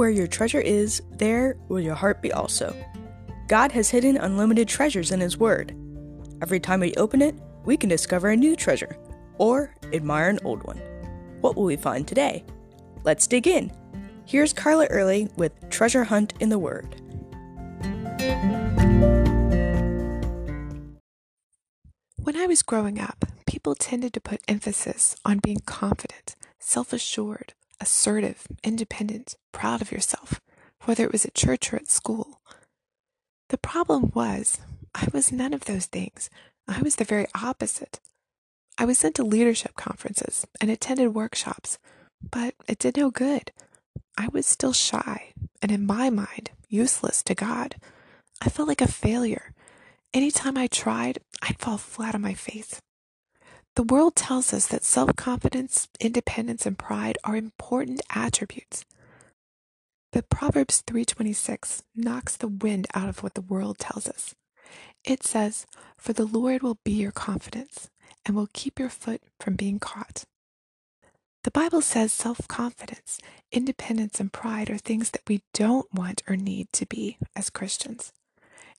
Where your treasure is, there will your heart be also. God has hidden unlimited treasures in His Word. Every time we open it, we can discover a new treasure or admire an old one. What will we find today? Let's dig in. Here's Carla Early with Treasure Hunt in the Word. When I was growing up, people tended to put emphasis on being confident, self assured, assertive, independent, proud of yourself, whether it was at church or at school. The problem was, I was none of those things. I was the very opposite. I was sent to leadership conferences and attended workshops, but it did no good. I was still shy, and in my mind, useless to God. I felt like a failure. Anytime I tried, I'd fall flat on my face. The world tells us that self confidence, independence, and pride are important attributes. But Proverbs 3:26 knocks the wind out of what the world tells us. It says, "For the Lord will be your confidence and will keep your foot from being caught." The Bible says self-confidence, independence, and pride are things that we don't want or need to be as Christians.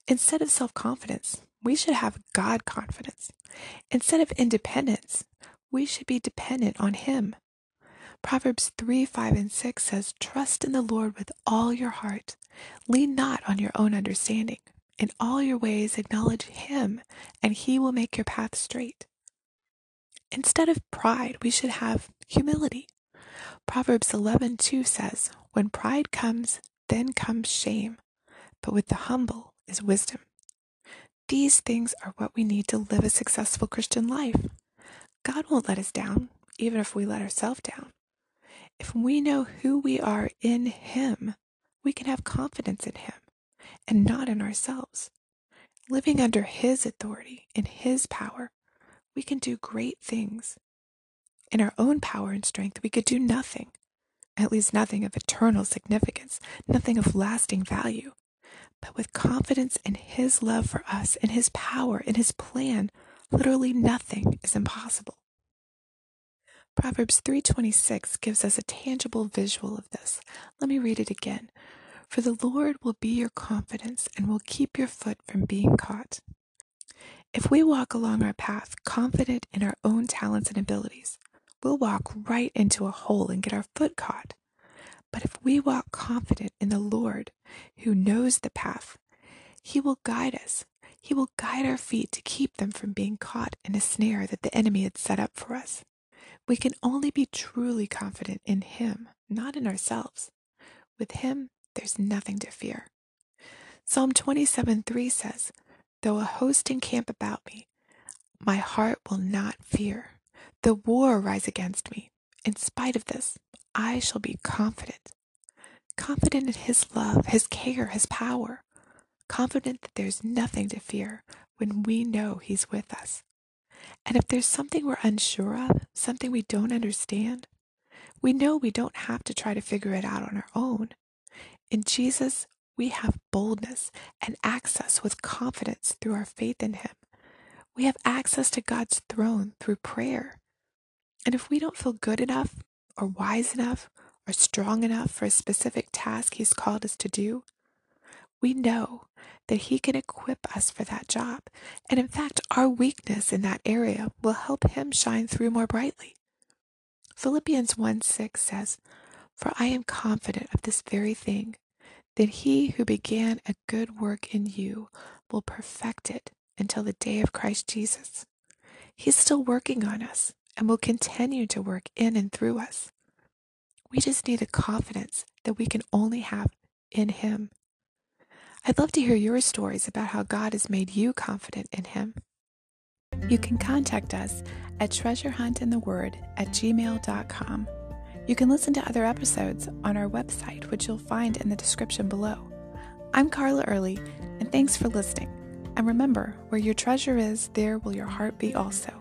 Instead of self-confidence, we should have God confidence. Instead of independence, we should be dependent on Him. Proverbs 3 5 and 6 says, Trust in the Lord with all your heart. Lean not on your own understanding. In all your ways, acknowledge Him, and He will make your path straight. Instead of pride, we should have humility. Proverbs 11 2 says, When pride comes, then comes shame, but with the humble is wisdom. These things are what we need to live a successful Christian life. God won't let us down, even if we let ourselves down. If we know who we are in Him, we can have confidence in Him and not in ourselves. Living under His authority and His power, we can do great things. In our own power and strength, we could do nothing, at least nothing of eternal significance, nothing of lasting value but with confidence in His love for us, in His power, in His plan, literally nothing is impossible. Proverbs 3:26 gives us a tangible visual of this. Let me read it again. For the Lord will be your confidence and will keep your foot from being caught. If we walk along our path confident in our own talents and abilities, we'll walk right into a hole and get our foot caught. But if we walk confident in the Lord, who knows the path, He will guide us. He will guide our feet to keep them from being caught in a snare that the enemy had set up for us. We can only be truly confident in Him, not in ourselves. With Him, there's nothing to fear. Psalm 27 3 says, Though a host encamp about me, my heart will not fear. The war rise against me. In spite of this, I shall be confident. Confident in His love, His care, His power. Confident that there's nothing to fear when we know He's with us. And if there's something we're unsure of, something we don't understand, we know we don't have to try to figure it out on our own. In Jesus, we have boldness and access with confidence through our faith in Him. We have access to God's throne through prayer. And if we don't feel good enough or wise enough strong enough for a specific task He's called us to do, we know that He can equip us for that job. And in fact, our weakness in that area will help Him shine through more brightly. Philippians 1 6 says, For I am confident of this very thing, that He who began a good work in you will perfect it until the day of Christ Jesus. He's still working on us and will continue to work in and through us. We just need a confidence that we can only have in Him. I'd love to hear your stories about how God has made you confident in Him. You can contact us at treasurehuntintheword at gmail.com. You can listen to other episodes on our website, which you'll find in the description below. I'm Carla Early, and thanks for listening. And remember, where your treasure is, there will your heart be also.